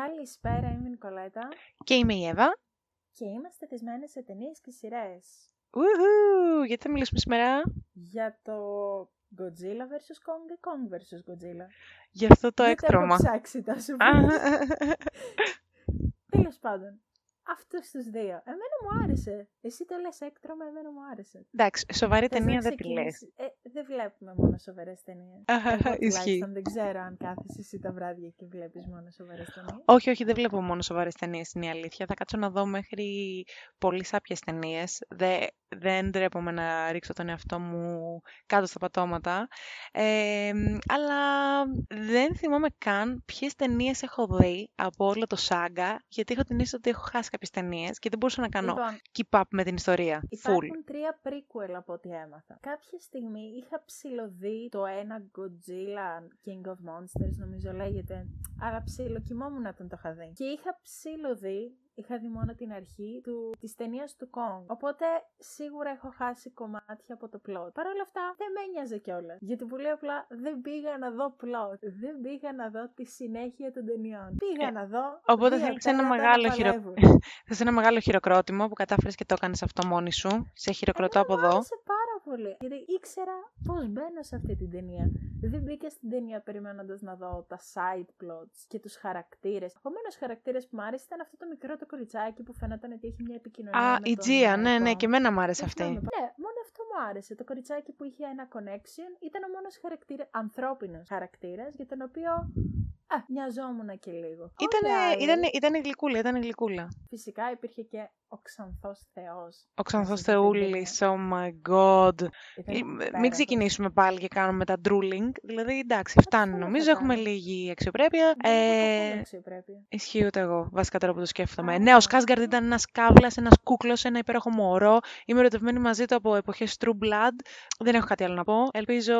Καλησπέρα, είμαι η Νικολέτα. Και είμαι η Εύα. Και είμαστε θεσμένες σε ταινίες και σειρές. Ουουχου! Γιατί θα μιλήσουμε σήμερα; Για το Godzilla vs. Kong ή Kong vs. Godzilla; Για αυτό το Δεν έκτρωμα. έχω ψάξει, θα σου πω. Τέλος πάντων, αυτούς τους δύο. Εμένα μου άρεσε. Εσύ το λες έκτρωμα, εμένα μου άρεσε. Εντάξει, σοβαρή Θες να ταινία δεν τη λες. Ξεκινήσεις; Ε, δεν βλέπουμε μόνο σοβαρές ταινίες. Ισχύει. τουλάχιστον δεν ξέρω αν κάθεσαι εσύ τα βράδια και βλέπεις μόνο σοβαρές ταινίες. Όχι, όχι, δεν βλέπω μόνο σοβαρές ταινίες, είναι η αλήθεια. Θα κάτσω να δω μέχρι πολύ σάπιες ταινίες. Δε, δεν ντρέπομαι να ρίξω τον εαυτό μου κάτω στα πατώματα. Ε, αλλά δεν θυμάμαι καν ποιες ταινίες έχω δει από όλο το σάγκα, γιατί έχω την αίσθηση ότι έχω χάσει κάποιες ταινίες και δεν μπορούσα να κάνω Λοιπόν, keep up με την ιστορία. Full. Υπάρχουν τρία prequel από ό,τι έμαθα. Κάποια στιγμή είχα ψηλωδεί το ένα Godzilla King of Monsters, νομίζω λέγεται. Αλλά ψιλοκοιμόμουν όταν το είχα δει. Και είχα ψηλωδεί, είχα δει μόνο την αρχή του, της ταινίας του Kong. Οπότε σίγουρα έχω χάσει κομμάτια από το plot. Παρ' όλα αυτά δεν με ένοιαζε κιόλας. Γιατί πολύ απλά δεν πήγα να δω plot. Δεν πήγα να δω τη συνέχεια των ταινιών. Πήγα Ε, να δω. οπότε δύο θέλεις ένα τέρατα να μεγάλο χειρο- παλεύουν. Θες ένα μεγάλο χειροκρότημα που κατάφερες και το έκανες αυτό μόνη σου. Σε χειροκροτώ από Εμένα μου εδώ. άρεσε πάρα πολύ. Γιατί ήξερα πώς μπαίνω σε αυτή την ταινία. Δεν μπήκα στην ταινία περιμένοντας να δω τα side plots και τους χαρακτήρες. Ο μόνο χαρακτήρα που μου άρεσε ήταν αυτό το μικρό το κοριτσάκι που φαίνονταν ότι έχει μια επικοινωνία. Α, με η τον, Τζία, ε, ναι, ναι, Kong. και εμένα μου άρεσε Δεν αυτή. θυμάμαι. Ναι, μόνο αυτό μου άρεσε. Το κοριτσάκι που είχε ένα connection ήταν ο μόνος χαρακτήρα, ανθρώπινος χαρακτήρας για τον οποίο. Α, μοιαζόμουν και λίγο. Όλοι οι Ήτανε, άλλοι, ήτανε, ήτανε γλυκούλα, ήταν γλυκούλα. Φυσικά υπήρχε και ο ξανθός θεός. Ο Ξανθός Μέσα στην Θεούλης, oh my god. Ήταν Ε, υπέροχος. Μην ξεκινήσουμε πάλι και κάνουμε τα drooling. Δηλαδή, εντάξει, φτάνει Αυτό νομίζω. θα Έχουμε κάνω. λίγη αξιοπρέπεια. Δεν έχω Ε, καθόλου αξιοπρέπεια. Ισχύει ούτε εγώ, βασικά τώρα που το σκέφτομαι. Α. Ναι, ο Σκάσγκαρντ ήταν ένας καύλας, ένας κούκλος, ένα υπέροχο μωρό. Είμαι ερωτευμένη μαζί του από εποχές True Blood. Δεν έχω κάτι άλλο να πω. Ελπίζω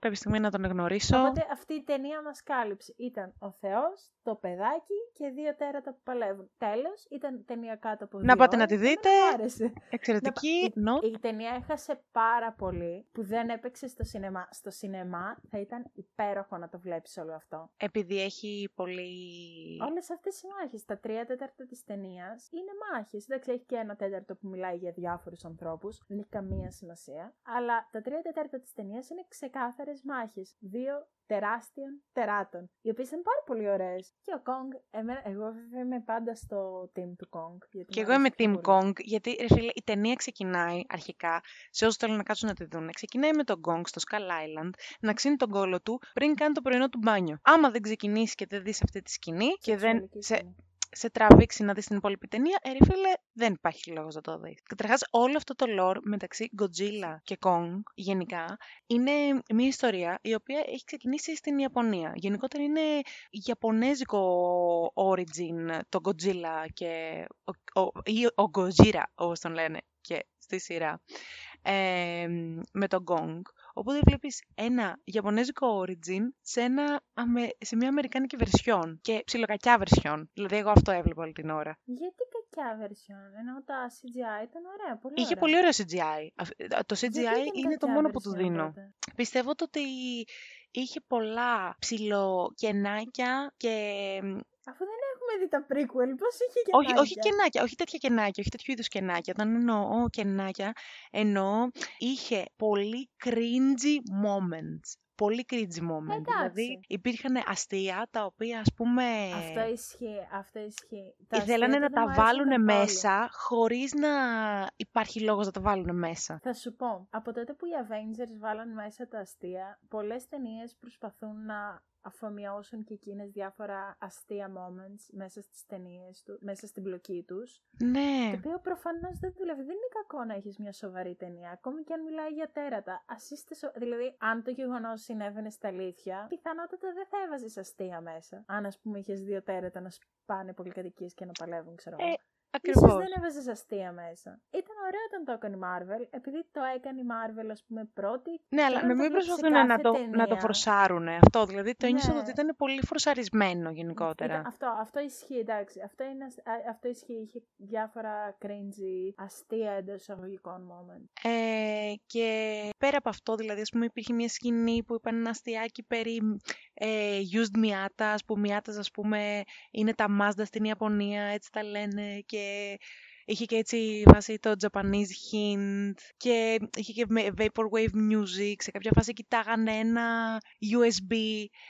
κάποια στιγμή να τον γνωρίσω. Οπότε αυτή η ταινία μας κάλυψε. Ήταν ο Θεός, το παιδάκι και δύο τέρατα που παλεύουν. Τέλος, ήταν ταινία κάτω από δύο πάτε να ώρες. τη δείτε. Εμένα μου άρεσε. Εξαιρετική. Να νο. πα- Η, η ταινία έχασε πάρα πολύ που δεν έπαιξε στο σινεμά. Στο σινεμά θα ήταν υπέροχο να το βλέπεις όλο αυτό. Επειδή έχει πολύ. Όλες αυτές οι μάχες, τα τρία τέταρτα της ταινίας είναι μάχες. Εντάξει, έχει και ένα τέταρτο που μιλάει για διάφορους ανθρώπους, δεν έχει καμία σημασία. Αλλά τα τρία τέταρτα της ταινίας είναι ξεκάθαρες μάχες. Δύο τεράστιων τεράτων, οι οποίες ήταν πάρα πολύ ωραίες. Και ο Kong, εμένα, εγώ βέβαια είμαι πάντα στο team του Kong. γιατί Και μου εγώ είμαι αρέσει πιο Team πολύ. Kong, γιατί ρε φίλε, η ταινία ξεκινάει αρχικά, σε όσους θέλουν να κάτσουν να τη δουν, ξεκινάει με τον Kong στο Skull Island να ξύνει τον κόλο του πριν κάνει το πρωινό του μπάνιο. Άμα δεν ξεκινήσει και δεν δεις αυτή τη σκηνή και δεν Σεξουαλική σε, σκηνή. Σε τραβήξει να δεις την υπόλοιπη ταινία, ε, ρε φίλε, δεν υπάρχει λόγος να το δεις. Καταρχάς, όλο αυτό το lore μεταξύ Godzilla και Kong γενικά είναι μια ιστορία η οποία έχει ξεκινήσει στην Ιαπωνία. Γενικότερα είναι ιαπωνέζικο origin το Godzilla και ο, ο, ή ο Gojira όπως τον λένε και στη σειρά ε, με τον Gong. Οπότε βλέπεις ένα ιαπωνέζικο origin σε, ένα, αμε- σε μια αμερικάνικη βερσιόν και ψιλοκακιά βερσιόν. Δηλαδή εγώ αυτό έβλεπα όλη την ώρα. Γιατί κακιά version, ενώ τα CGI ήταν ωραία, πολύ Είχε ωραία. πολύ ωραίο CGI. Αυ- Το CGI Γιατί ήταν είναι το κακιά μόνο που του version δίνω. τότε; Πιστεύω το ότι είχε πολλά ψιλοκενάκια και Αφού δεν έχουμε δει τα prequel, πώς είχε και όχι, όχι κενάκια, όχι τέτοια κενάκια, όχι τέτοιου είδους κενάκια. Όταν εννοώ κενάκια, εννοώ είχε πολύ cringy moments. Πολύ cringy moments. Δηλαδή Εντάξει. υπήρχαν αστεία τα οποία ας πούμε Αυτό ισχύει, αυτό ισχύει. Τα ήθελανε αστεία να δεν τα μου άρεσαν βάλουν καθόλου. μέσα χωρίς να υπάρχει λόγος να τα βάλουν μέσα. Θα σου πω, από τότε που οι Avengers βάλαν μέσα τα αστεία, πολλές ταινίες προσπαθούν να αφομοιώσουν και εκείνες διάφορα αστεία moments μέσα στις ταινίες του, μέσα στην πλοκή τους. Ναι. Το οποίο προφανώς δεν δουλεύει. Δεν είναι κακό να έχεις μια σοβαρή ταινία, ακόμη και αν μιλάει για τέρατα. Ας είστε σο... Δηλαδή, αν το γεγονός συνέβαινε στα αλήθεια, πιθανότατα δεν θα έβαζες αστεία μέσα. Αν, ας πούμε, είχες δύο τέρατα να σπάνε πολυκατοικίες και να παλεύουν, ξέρω εγώ. Ε, Ίσως Ακριβώς. δεν έβαζες αστεία μέσα. Ήταν ωραίο όταν το έκανε η Marvel, επειδή το έκανε η Marvel, ας πούμε, πρώτη. Ναι, αλλά τώρα να το μην βλέπεις σε προσπαθούν να κάθε το, να το ταινία. φορσάρουν αυτό. Δηλαδή το ένιωσα Ναι. ότι ήταν πολύ φορσαρισμένο γενικότερα. Ήταν- αυτό, αυτό ισχύει, εντάξει. Αυτό, είναι, ασ- α, αυτό ισχύει. Είχε διάφορα cringy, αστεία εντός εισαγωγικών moment. Ε, και πέρα από αυτό, δηλαδή, ας πούμε, υπήρχε μια σκηνή που είπαν ένα αστιάκι περί ε, used Miatas, που Miatas, ας πούμε, είναι τα Mazda στην Ιαπωνία, έτσι τα λένε, και είχε και έτσι βάσει το Japanese hint και είχε και με vaporwave music, σε κάποια φάση κοιτάγανε ένα USB.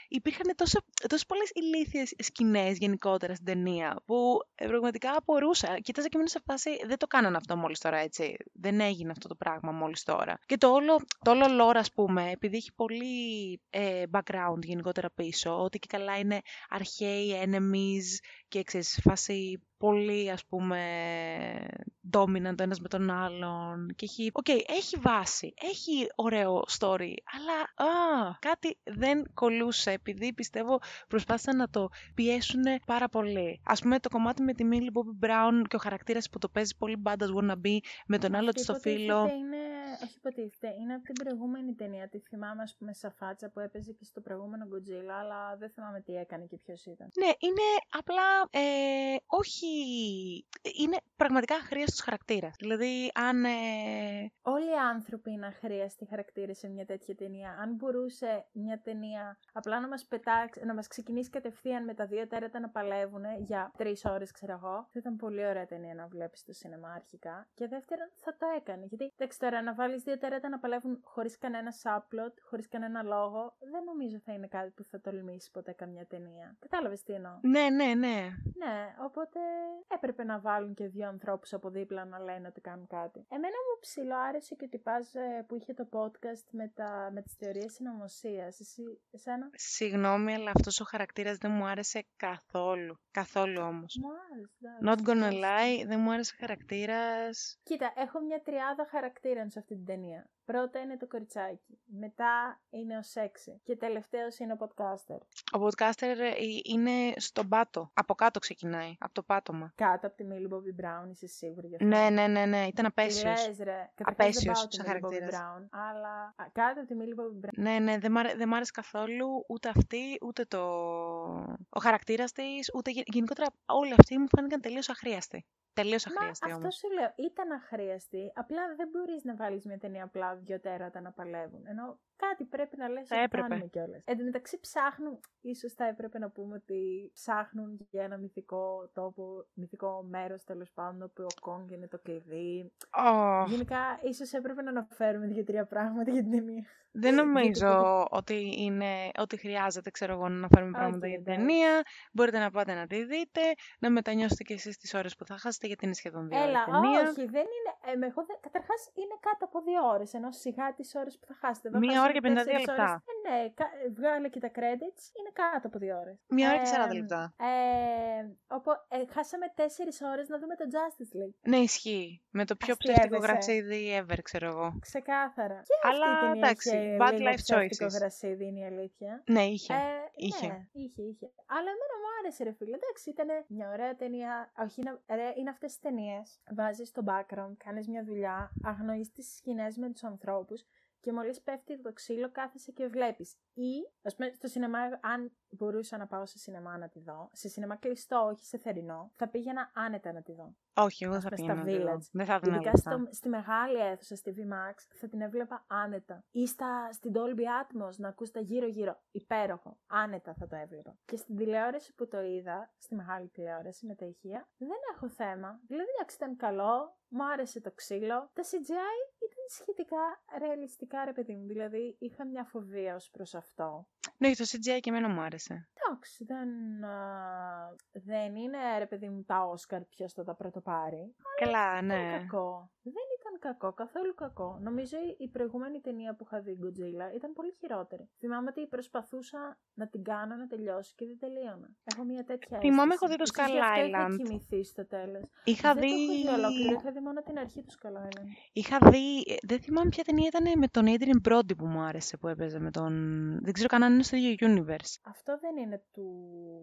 Υπήρχαν τόσο, τόσο πολλές ηλίθιες σκηνές γενικότερα στην ταινία που ε, πραγματικά απορούσα. Κοίταζα και ήμουν σε φάση, δεν το κάνανε αυτό μόλις τώρα έτσι. Δεν έγινε αυτό το πράγμα μόλις τώρα. Και το όλο, το όλο lore, ας πούμε, επειδή έχει πολύ ε, background γενικότερα πίσω, ότι και καλά είναι αρχαίοι enemies και ξέρεις, φάση πολύ ας πούμε dominant το ένας με τον άλλον και έχει, οκ, έχει βάση, έχει ωραίο story, αλλά α, κάτι δεν κολλούσε επειδή πιστεύω προσπάθησαν να το πιέσουν πάρα πολύ. Ας πούμε το κομμάτι με τη Millie Bobby Brown και ο χαρακτήρας που το παίζει πολύ badass wannabe με τον άλλο της στο υποτίθεται φίλο. Είναι, όχι υποτίθεται, είναι από την προηγούμενη ταινία. Τη θυμάμαι, ας πούμε, σαν φάτσα που έπαιζε και στο προηγούμενο Godzilla, αλλά δεν θυμάμαι τι έκανε και ποιος ήταν. Ναι, είναι απλά ε, όχι. Είναι πραγματικά αχρίαστος χαρακτήρας. Δηλαδή, αν. Ε, Όλοι οι άνθρωποι είναι αχρίαστοι χαρακτήρες σε μια τέτοια ταινία. Αν μπορούσε μια ταινία απλά να μας πετάξει, να μας ξεκινήσει κατευθείαν με τα δύο τέρατα να παλεύουν για τρεις ώρες, ξέρω εγώ, θα ήταν πολύ ωραία ταινία να βλέπεις στο σινεμά αρχικά. Και δεύτερον, θα το έκανε. Γιατί εντάξει τώρα να βάλεις δύο τέρατα να παλεύουν χωρίς κανένα subplot, χωρίς κανένα λόγο, δεν νομίζω θα είναι κάτι που θα τολμήσει ποτέ καμιά ταινία. Κατάλαβες τι εννοώ; ναι, ναι, ναι. Ναι, οπότε έπρεπε να βάλουν και δύο ανθρώπους από δίπλα να λένε ότι κάνουν κάτι. Εμένα μου ψηλό άρεσε και ο τυπάς ε, που είχε το podcast με, τα, με τις θεωρίες συνωμοσίας. Εσύ, εσένα; Συγγνώμη, αλλά αυτός ο χαρακτήρας δεν μου άρεσε καθόλου. Καθόλου όμως. Μου άρεσε. Not εντάξει, gonna εντάξει. lie, δεν μου άρεσε χαρακτήρας. Κοίτα, έχω μια τριάδα χαρακτήρων σε αυτή την ταινία. Πρώτα είναι το κοριτσάκι. Μετά είναι ο σεξι. Και τελευταίος είναι ο podcaster. Ο podcaster ε, είναι στον πάτο. Από κάτω ξεκινάει. Από το πάτωμα. Κάτω από τη Millie Bobby Brown, είσαι σίγουρη γι' αυτό; Ναι, ναι, ναι, ναι. Ήταν Τι απέσιος. λες, ρε. Καταρχάς, δεν Απέσιος πάω τη σαν Millie Bobby χαρακτήρας. Brown, αλλά α, κάτω από τη Millie Bobby Brown. Ναι, ναι, δεν μ' άρε- δεν μ' άρεσε καθόλου ούτε αυτή, ούτε το... ο χαρακτήρας της, ούτε γε- γενικότερα όλοι αυτοί μου φάνηκαν τελείως αχρίαστοι. Τελείως Μα αχρείαστη αυτό όμως. σου λέω, ήταν αχρείαστη. Απλά δεν μπορείς να βάλεις μια ταινία απλά δύο τέρατα να παλεύουν. Ενώ κάτι πρέπει να λες Θα ότι έπρεπε. κάνουμε κιόλας. Εν τω μεταξύ ψάχνουν, ίσως θα έπρεπε να πούμε ότι ψάχνουν για ένα μυθικό τόπο, μυθικό μέρος τέλος πάντων, όπου ο Κονγκ είναι το κλειδί. Ω, Γενικά, ίσως έπρεπε να αναφέρουμε δύο-τρία πράγματα για την ταινία. Δεν νομίζω ότι, είναι, ότι χρειάζεται, ξέρω εγώ, να αναφέρουμε πράγματα Οκ, για την εντάξει. ταινία. Μπορείτε να πάτε να τη δείτε, να μετανιώσετε κι εσείς τις ώρες που θα χάσετε, γιατί είναι σχεδόν δύο ώρες Έλα, ταινία. όχι, δεν είναι. Ε, εγώ δεν, Καταρχάς είναι κάτω από δύο ώρες. Ενώ σιγά τις ώρες που θα χάσετε. Εδώ Μία χάσαμε ώρα και 52 τέσσερις λεπτά. ώρες. Ε, ναι, κα- ε, βγάλε και τα credits. Είναι κάτω από δύο ώρες. Μία ώρα και 40 λεπτά. Ε, οπότε, ε, χάσαμε τέσσερις ώρες να δούμε το Justice League. Ναι, ισχύει. Με το πιο Αστείευεσαι. ψεύτικο γραψίδι ever, ξέρω εγώ. Ξεκάθαρα. Και Αλλά, αυτή η ταινία εντάξει, είχε bad λίγο life ψεύτικο choices. γρασίδι, είναι η αλήθεια. Ναι, είχε. Ε, είχε. Ναι, είχε, είχε. Αλλά εμένα μου άρεσε, ρε φίλε. Εντάξει, ήταν μια ωραία ταινία. Όχι, είναι, ρε, είναι αυτές τις ταινίες. Βάζεις στο background, κάνεις μια δουλειά, αγνοείς τις σκηνές με τους ανθρώπους και μόλις πέφτει το ξύλο, κάθεσαι και βλέπεις. Ή, ας πούμε, στο σινεμά, αν μπορούσα να πάω σε σινεμά να τη δω, σε σινεμά κλειστό, όχι σε θερινό, θα πήγαινα άνετα να τη δω. Όχι, εγώ δεν ας θα πούμε, πήγαινα. στα να τη δω. Village. Δεν θα έδινα Ειδικά λεφτά. στο, στη μεγάλη αίθουσα, στη VMAX, θα την έβλεπα άνετα. Ή στα, στην Dolby Atmos, να ακούς τα γύρω-γύρω. Υπέροχο. Άνετα θα το έβλεπα. Και στην τηλεόραση που το είδα, στη μεγάλη τηλεόραση με τα ηχεία, δεν έχω θέμα. Δηλαδή, εντάξει, ήταν καλό. Μου άρεσε το ξύλο. Τα CGI ήταν σχετικά ρεαλιστικά, ρε παιδί μου. Δηλαδή, είχα μια φοβία ως προς αυτό. Ναι, το CGI και εμένα μου άρεσε. Εντάξει, δεν, α, δεν είναι ρε παιδί μου τα Όσκαρ ποιο θα τα πρωτοπάρει. Καλά, Δεν ναι. ήταν κακό. Δεν ήταν κακό, καθόλου κακό. Νομίζω η- η προηγούμενη ταινία που είχα δει, Godzilla, ήταν πολύ χειρότερη. Θυμάμαι ότι προσπαθούσα να την κάνω να τελειώσει και δεν τελείωνα. Έχω μια τέτοια Θυμάμαι, αίσθηση. έχω δει το Ίσως Skull γι' αυτό είχα Island. κοιμηθεί στο τέλος. Είχα δεν δει... το έχω δει ολόκληρο, είχα δει μόνο την αρχή του Skull Island. Είχα δει, ε, δεν θυμάμαι ποια ταινία ήταν με τον Adrian Brody που μου άρεσε που έπαιζε με τον... Δεν ξέρω καν αν είναι στο ίδιο universe. Αυτό δεν είναι του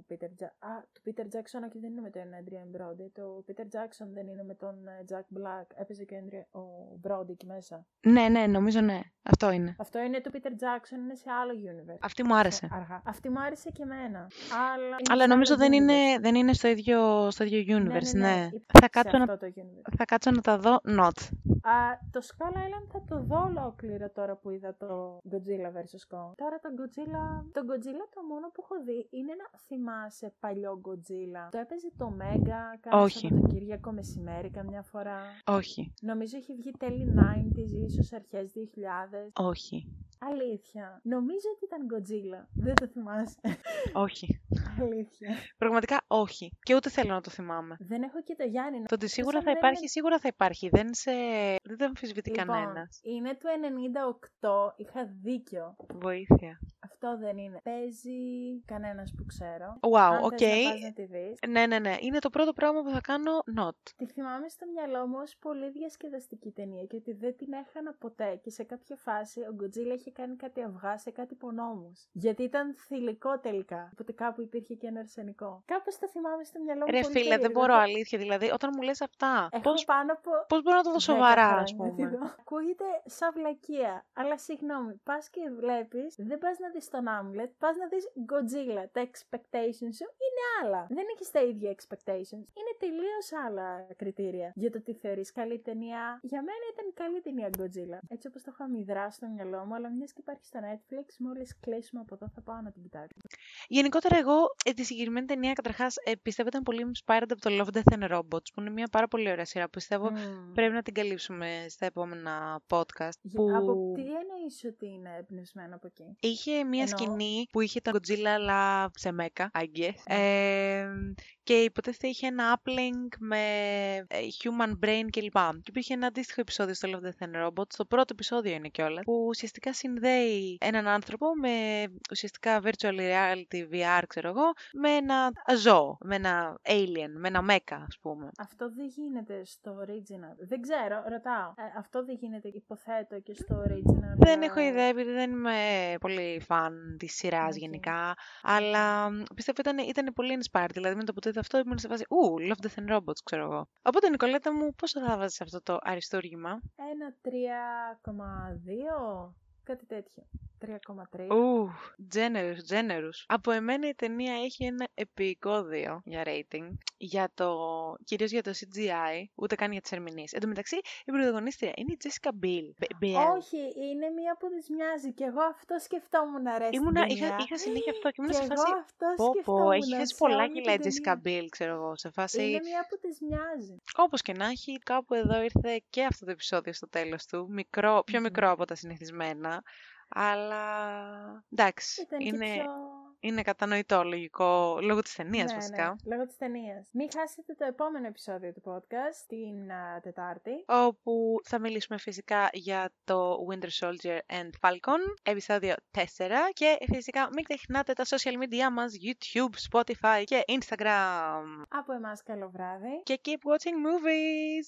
Peter Jackson. Α, του Peter Jackson, όχι, δεν είναι με τον Adrian Brody. Το Peter Jackson δεν είναι με τον ε, Jack Black. Έπαιζε και ο Adrian- ο Brody εκεί μέσα. Ναι, ναι, νομίζω ναι. Αυτό είναι. Αυτό είναι το Peter Jackson, είναι σε άλλο universe. Αυτή μου άρεσε. Αργά. Αυτή μου άρεσε και εμένα. Αλλά, είναι Αλλά σε νομίζω άλλο δεν universe. είναι, δεν είναι στο ίδιο, στο ίδιο Ναι, universe, ναι, ναι. ναι. Θα, Υπάρχει κάτσω σε να, αυτό το universe. θα κάτσω να τα δω. Not. Α, το Skull Island θα το δω ολόκληρο τώρα που είδα το Godzilla vs. Kong. Τώρα το Godzilla, το Godzilla το μόνο που έχω δει είναι να θυμάσαι παλιό Godzilla. Το έπαιζε το Mega, κάνα Όχι. Σαββατοκύριακο μεσημέρι καμιά φορά. Όχι. Νομίζω έχει βγει τέλη 90s, ίσως αρχές 2000. Όχι. Αλήθεια. Νομίζω ότι ήταν Godzilla. Δεν το θυμάσαι. Όχι. Αλήθεια. Πραγματικά όχι. Και ούτε θέλω να το θυμάμαι. Δεν έχω και το Γιάννη. Το ότι σίγουρα σαν θα δεν υπάρχει, είναι- σίγουρα θα υπάρχει. Δεν, σε... δεν το αμφισβητεί Λοιπόν, κανένας. είναι του 98. Είχα δίκιο. Βοήθεια. Αυτό δεν είναι. Παίζει κανένας που ξέρω. Wow, Αν οκ. θες να πας να τη δεις. Ναι, ναι, ναι. Είναι το πρώτο πράγμα που θα κάνω not. Τη θυμάμαι στο μυαλό μου ως πολύ διασκεδαστική ταινία και ότι δεν την έχανα ποτέ και σε κάποια φάση ο Γκοτζίλα είχε κάνει κάτι αυγά σε κάτι πονόμους. Γιατί ήταν θηλυκό τελικά. Οπότε κάπου υπήρχε και ένα αρσενικό. Κάπως το θυμάμαι στο μυαλό μου Ρε πολύ φίλε, δεν περίεργα. μπορώ Το- αλήθεια. Δηλαδή, όταν μου λες αυτά, Έχω πώς, πάνω από πώς μπορώ να το δω 10 σοβαρά, ας χρόνια πούμε; τη δω. Ακούγεται σαν βλακεία. Αλλά συγγνώμη, πας και βλέπεις, δεν πας να δεις τον Άμλετ, πας να δεις Godzilla. Τα expectations σου είναι άλλα. Δεν έχεις τα ίδια expectations. Είναι τελείως άλλα κριτήρια για το τι θεωρείς καλή ταινία. Για μένα ήταν καλή ταινία Godzilla. Έτσι όπως το έχω αμυδρά στο μυαλό μου, αλλά μιας και υπάρχει στο Netflix, μόλις κλείσουμε από εδώ θα πάω να την κοιτάξω. Γενικότερα, εγώ ε, τη συγκεκριμένη ταινία καταρχάς ε, πιστεύω ήταν πολύ inspired από το Love, Death and Robots, που είναι μια πάρα πολύ ωραία σειρά. που Πιστεύω Μμμ. πρέπει να την καλύψουμε στα επόμενα podcast. Για- Που Από τι εννοείς ότι είναι εμπνευσμένο από εκεί; είχε μια Εννοώ. σκηνή που είχε τον Godzilla, αλλά σε μέκα, I guess. Ε, και υποτίθεται είχε ένα uplink με ε, human brain κλπ. Και υπήρχε ένα αντίστοιχο επεισόδιο στο Love, Death and Robots, το πρώτο επεισόδιο είναι κιόλας, που ουσιαστικά συνδέει έναν άνθρωπο με ουσιαστικά virtual reality VR, ξέρω εγώ, με ένα ζώο, με ένα alien, με ένα mecha, ας πούμε. Αυτό δεν γίνεται στο original. Δεν ξέρω, ρωτάω. Ε, αυτό δεν γίνεται, υποθέτω, και στο original. Δεν ε, έχω ιδέα, επειδή δεν είμαι πολύ φαν της σειράς Οκ. γενικά, αλλά μ, πιστεύω ήταν, ήταν πολύ inspired, δηλαδή με το που το είδα αυτό ήμουν σε φάση «Ου, Love, Death and Robots», ξέρω εγώ. Οπότε, Νικολέτα μου, πόσο θα βάζεις αυτό το αριστούργημα; Ένα 3,2, κάτι τέτοιο. 3,3. Ου, generous, generous. Από εμένα η ταινία έχει ένα επικόδιο για rating, για το, κυρίως για το CGI, ούτε καν για τις ερμηνείες. Εν τω μεταξύ, η πρωταγωνίστρια είναι η Jessica Biel. Μπ- Biel. Όχι, είναι μία που της μοιάζει και εγώ αυτό σκεφτόμουν να αρέσει Ήμουνα, την είχα, ταινία. είχα συνέχεια αυτό και ήμουν Και σε εγώ φάση αυτό Πω σκεφτόμουν. πω, έχεις χάσει σε πολλά όλη κιλά η την Jessica ταινία. Biel, ξέρω εγώ, σε φάση... Είναι μία που της μοιάζει. Όπως και να έχει, κάπου εδώ ήρθε και αυτό το επεισόδιο στο τέλος του, μικρό, πιο Μμμ. μικρό από τα συνηθισμένα, αλλά εντάξει, Ήταν είναι, και πιο... είναι κατανοητό, λογικό, λόγω της ταινίας ναι, βασικά. ναι, λόγω της ταινίας. Μην χάσετε το επόμενο επεισόδιο του podcast την α, Τετάρτη. όπου θα μιλήσουμε φυσικά για το Winter Soldier and Falcon, επεισόδιο 4 και φυσικά μην ξεχνάτε τα social media μας, YouTube, Spotify και Instagram. Από εμάς καλό βράδυ. Και keep watching movies!